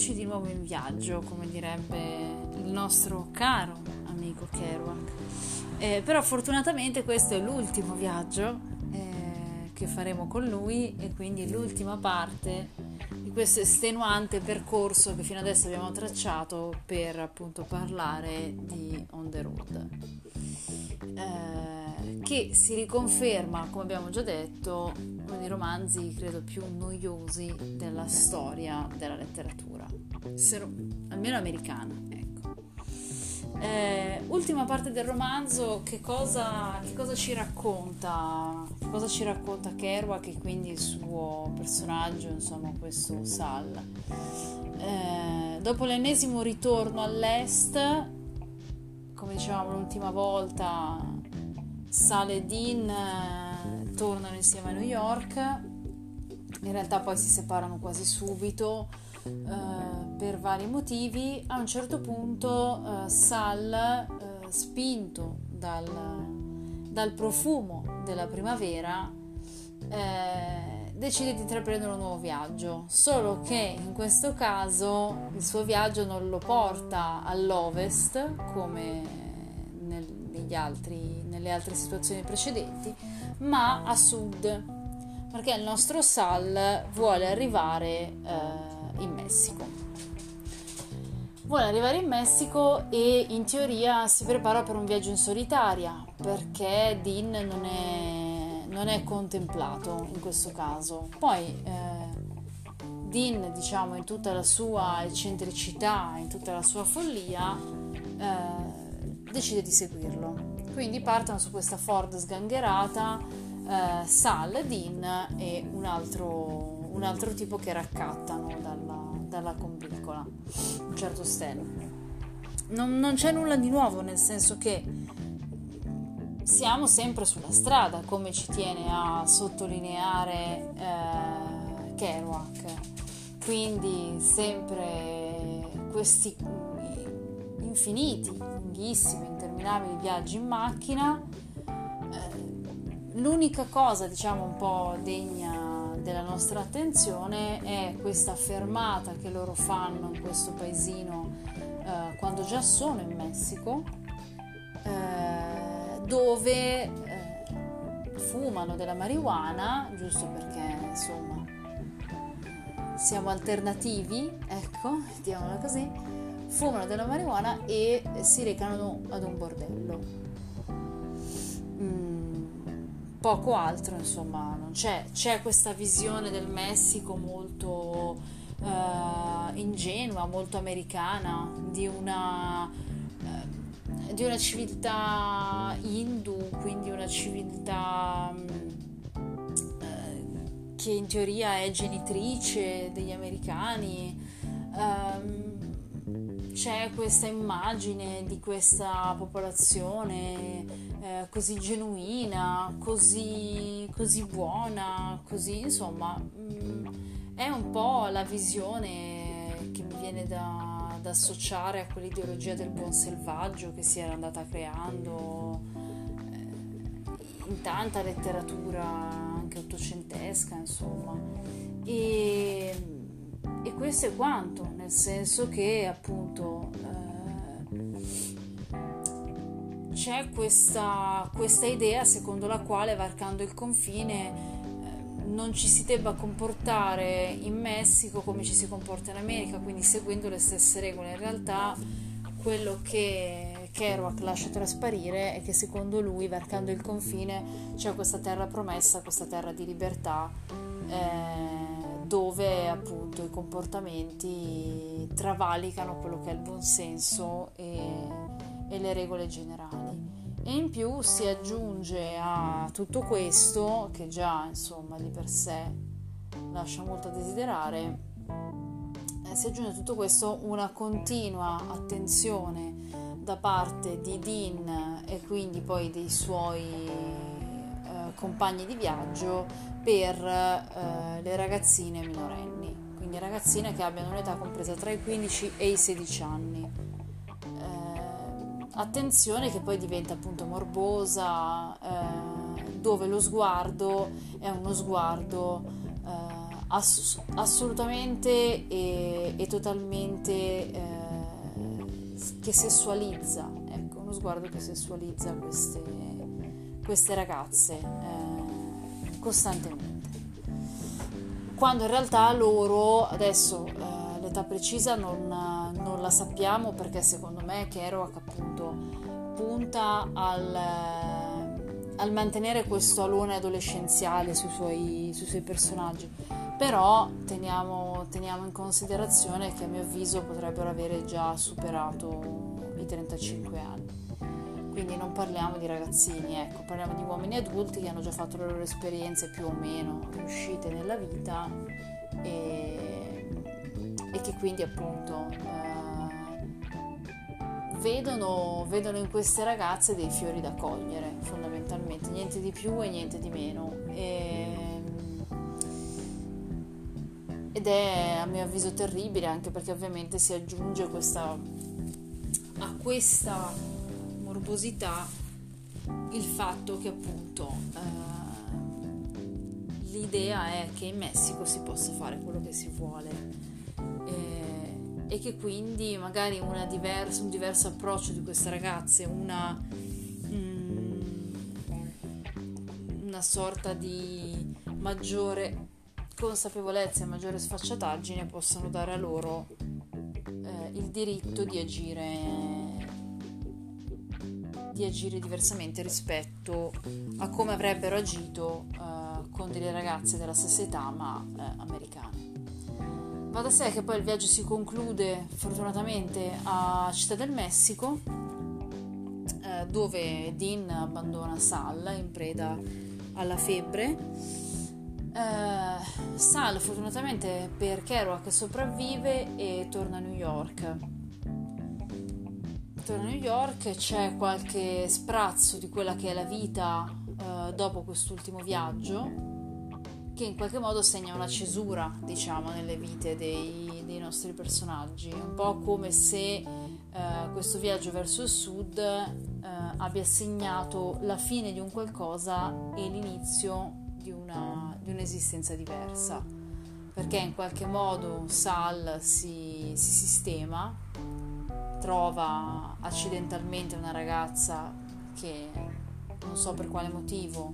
Eccoci di nuovo in viaggio, come direbbe il nostro caro amico Kerouac. Eh, però fortunatamente questo è l'ultimo viaggio eh, che faremo con lui e quindi l'ultima parte di questo estenuante percorso che fino adesso abbiamo tracciato per appunto parlare di On the Road. Eh, che si riconferma, come abbiamo già detto, uno dei romanzi credo più noiosi della storia della letteratura, almeno americana. Ecco. Eh, ultima parte del romanzo, che cosa, che cosa, ci racconta? Che cosa ci racconta Kerouac e quindi il suo personaggio, insomma, questo Sal? Eh, dopo l'ennesimo ritorno all'est, come dicevamo l'ultima volta, Sale Dean eh, tornano insieme a New York, in realtà poi si separano quasi subito eh, per vari motivi. A un certo punto eh, Sal, eh, spinto dal, dal, profumo della primavera, eh, decide di intraprendere un nuovo viaggio, solo che in questo caso il suo viaggio non lo porta all'ovest come altri, nelle altre situazioni precedenti, ma a sud, perché il nostro Sal vuole arrivare eh, in Messico. Vuole arrivare in Messico e in teoria si prepara per un viaggio in solitaria, perché Dean non è, non è contemplato in questo caso. Poi eh, Dean, diciamo, in tutta la sua eccentricità, in tutta la sua follia, eh, decide di seguirlo. Quindi partono su questa Ford sgangherata, eh, Sal, Dean e un altro, un altro, tipo che raccattano dalla, dalla combricola, un certo Stan. Non, non c'è nulla di nuovo, nel senso che siamo sempre sulla strada, come ci tiene a sottolineare eh, Kerouac. Quindi sempre questi infiniti, lunghissimi, interminabili viaggi in macchina. Eh, l'unica cosa, diciamo, un po' degna della nostra attenzione è questa fermata che loro fanno in questo paesino eh, quando già sono in Messico, eh, dove eh, fumano della marijuana, giusto perché insomma siamo alternativi, ecco, mettiamola così fumano della marijuana e si recano ad un bordello. Mm, poco altro, insomma, non c'è. C'è questa visione del Messico molto uh, ingenua, molto americana, di una, uh, di una civiltà hindu, quindi una civiltà uh, che in teoria è genitrice degli americani. Um, c'è questa immagine di questa popolazione eh, così genuina, così, così, buona, così insomma mh, mm, è un po' la visione che mi viene da, da, associare a quell'ideologia del buon selvaggio che si era andata creando eh, in tanta letteratura anche ottocentesca insomma. E e questo è quanto, nel senso che appunto eh, c'è questa, questa, idea secondo la quale varcando il confine eh, non ci si debba comportare in Messico come ci si comporta in America, quindi seguendo le stesse regole. In realtà quello che Kerouac lascia trasparire è che secondo lui varcando il confine c'è questa terra promessa, questa terra di libertà. Eh, dove appunto i comportamenti travalicano quello che è il buonsenso e, e le regole generali. E in più si aggiunge a tutto questo, che già insomma di per sé lascia molto a desiderare, eh, si aggiunge a tutto questo una continua attenzione da parte di Dean e quindi poi dei suoi compagni di viaggio per eh, le ragazzine minorenni, quindi ragazzine che abbiano un'età compresa tra i 15 e i 16 anni. Eh, attenzione che poi diventa appunto morbosa, eh, dove lo sguardo è uno sguardo eh, ass- assolutamente e, e totalmente eh, che sessualizza, ecco, uno sguardo che sessualizza queste, queste ragazze costantemente. Quando in realtà loro, adesso eh, l'età precisa non, non, la sappiamo perché secondo me Kerouac appunto punta al al mantenere questo alone adolescenziale sui suoi, sui suoi personaggi, però teniamo, teniamo, in considerazione che a mio avviso potrebbero avere già superato i 35 anni. Quindi non parliamo di ragazzini, ecco, parliamo di uomini adulti che hanno già fatto le loro esperienze più o meno riuscite nella vita e, e che quindi appunto vedono, vedono, in queste ragazze dei fiori da cogliere, fondamentalmente, niente di più e niente di meno. E, ed è a mio avviso terribile anche perché ovviamente si aggiunge questa, a questa morbosità il fatto che appunto eh, l'idea è che in Messico si possa fare quello che si vuole. E che quindi magari diversa, un diverso approccio di queste ragazze, una, mm, una sorta di maggiore consapevolezza e maggiore sfacciataggine possano dare a loro eh, il diritto di agire, di agire diversamente rispetto a come avrebbero agito eh, con delle ragazze della stessa età ma eh, americane. Va da sé che poi il viaggio si conclude fortunatamente a Città del Messico, eh, dove Dean abbandona Sal in preda alla febbre. Eh, Sal fortunatamente per Kerouac sopravvive e torna a New York. A New York, c'è qualche sprazzo di quella che è la vita eh, dopo quest'ultimo viaggio che in qualche modo segna una cesura, diciamo, nelle vite dei, dei nostri personaggi, un po' come se eh, questo viaggio verso il sud eh, abbia segnato la fine di un qualcosa e l'inizio di, una, di un'esistenza diversa, perché in qualche modo Sal si, si sistema, trova accidentalmente una ragazza che non so per quale motivo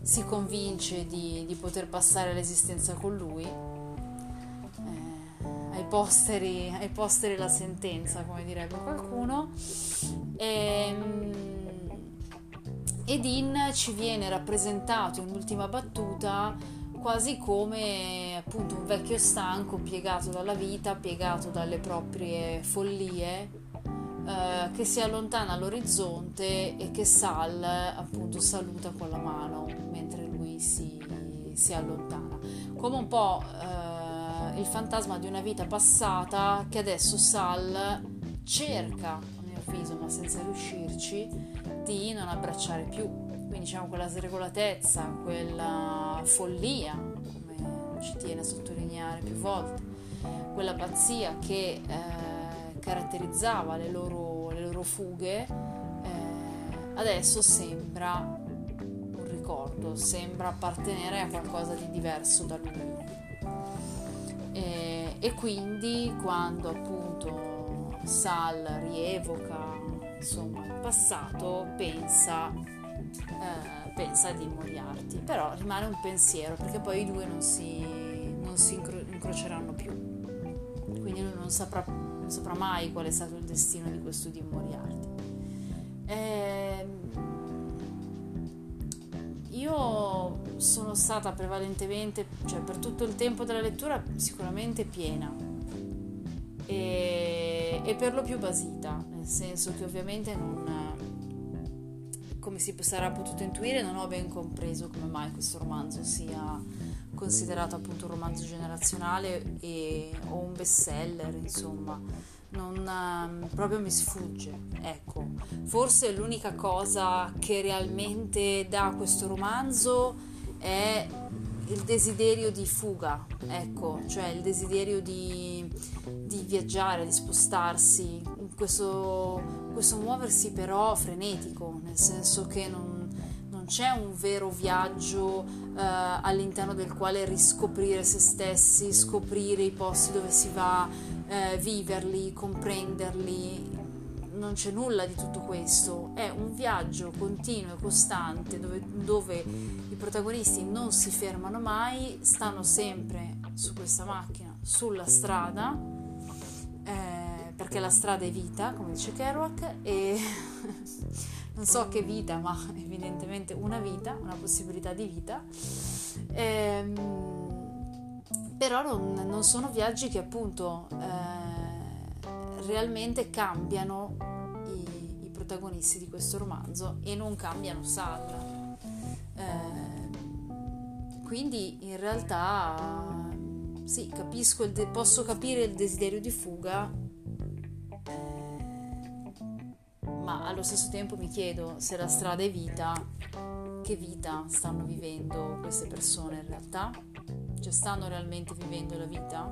si convince di, di poter passare l'esistenza con lui, eh, ai, posteri, ai posteri la sentenza, come direbbe qualcuno. E, ehm, ed in ci viene rappresentato in ultima battuta quasi come appunto un vecchio stanco piegato dalla vita, piegato dalle proprie follie, eh, che si allontana all'orizzonte e che Sal appunto saluta con la mano si, si allontana. Come un po' eh, il fantasma di una vita passata che adesso Sal cerca, a mio avviso, ma senza riuscirci, di non abbracciare più. Quindi diciamo quella sregolatezza, quella follia, come ci tiene a sottolineare più volte, quella pazzia che eh, caratterizzava le loro, le loro fughe, eh, adesso sembra ricordo, sembra appartenere a qualcosa di diverso da lui. E, e quindi quando appunto Sal rievoca insomma, il passato, pensa, eh, pensa di Moriarty, però rimane un pensiero perché poi i due non si, non si incro- incroceranno più, quindi non saprà, non saprà mai qual è stato il destino di questo di Moriarty. Eh, io sono stata prevalentemente, cioè per tutto il tempo della lettura, sicuramente piena. E, e per lo più basita, nel senso che ovviamente non, come si sarà potuto intuire, non ho ben compreso come mai questo romanzo sia considerato appunto un romanzo generazionale e, o un bestseller, insomma non um, proprio mi sfugge. Ecco, forse l'unica cosa che realmente dà questo romanzo è il desiderio di fuga, ecco, cioè il desiderio di, di viaggiare, di spostarsi, questo, questo, muoversi però frenetico, nel senso che non, non c'è un vero viaggio eh, all'interno del quale riscoprire se stessi, scoprire i posti dove si va, eh, viverli, comprenderli. Non c'è nulla di tutto questo, è un viaggio continuo e costante dove, dove i protagonisti non si fermano mai, stanno sempre su questa macchina, sulla strada, eh, perché la strada è vita, come dice Kerouac, e non so che vita, ma evidentemente una vita, una possibilità di vita. Ehm, però non, non, sono viaggi che appunto eh, realmente cambiano protagonisti di questo romanzo e non cambiano Sal. Eh, quindi in realtà sì, capisco, de- posso capire il desiderio di fuga, ma allo stesso tempo mi chiedo se la strada è vita, che vita stanno vivendo queste persone in realtà? Cioè stanno realmente vivendo la vita?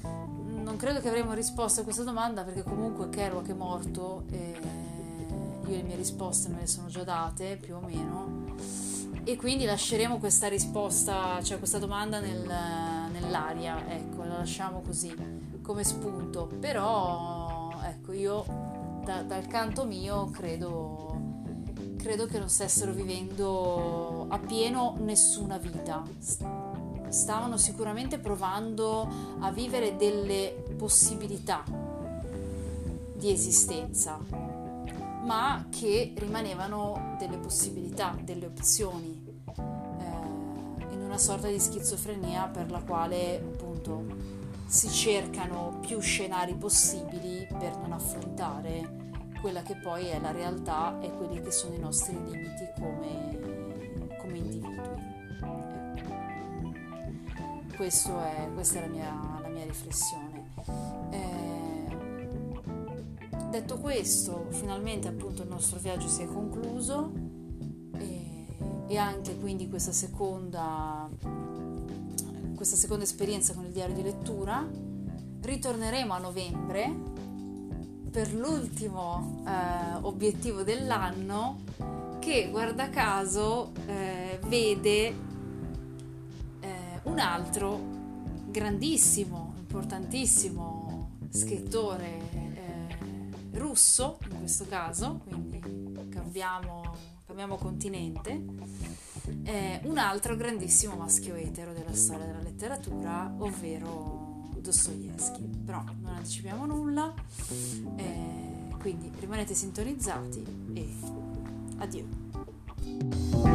Non credo che avremo risposta a questa domanda perché comunque Kerouac è morto e io le mie risposte me le sono già date più o meno. E quindi lasceremo questa risposta, cioè questa domanda nel, nell'aria, ecco, la lasciamo così come spunto, però ecco io da, dal canto mio credo, credo che non stessero vivendo appieno nessuna vita. Stavano sicuramente provando a vivere delle possibilità di esistenza, ma che rimanevano delle possibilità, delle opzioni, eh, in una sorta di schizofrenia per la quale appunto si cercano più scenari possibili per non affrontare quella che poi è la realtà e quelli che sono i nostri limiti come, come individui. Questo è, questa è la mia, la mia riflessione. Detto questo, finalmente appunto il nostro viaggio si è concluso e, e anche quindi questa seconda questa seconda esperienza con il diario di lettura. Ritorneremo a novembre per l'ultimo eh, obiettivo dell'anno che guarda caso eh, vede eh, un altro grandissimo, importantissimo scrittore russo in questo caso, quindi cambiamo, cambiamo continente eh, un altro grandissimo maschio etero della storia della letteratura, ovvero Dostoevsky. Però non anticipiamo nulla, eh, quindi rimanete sintonizzati e addio.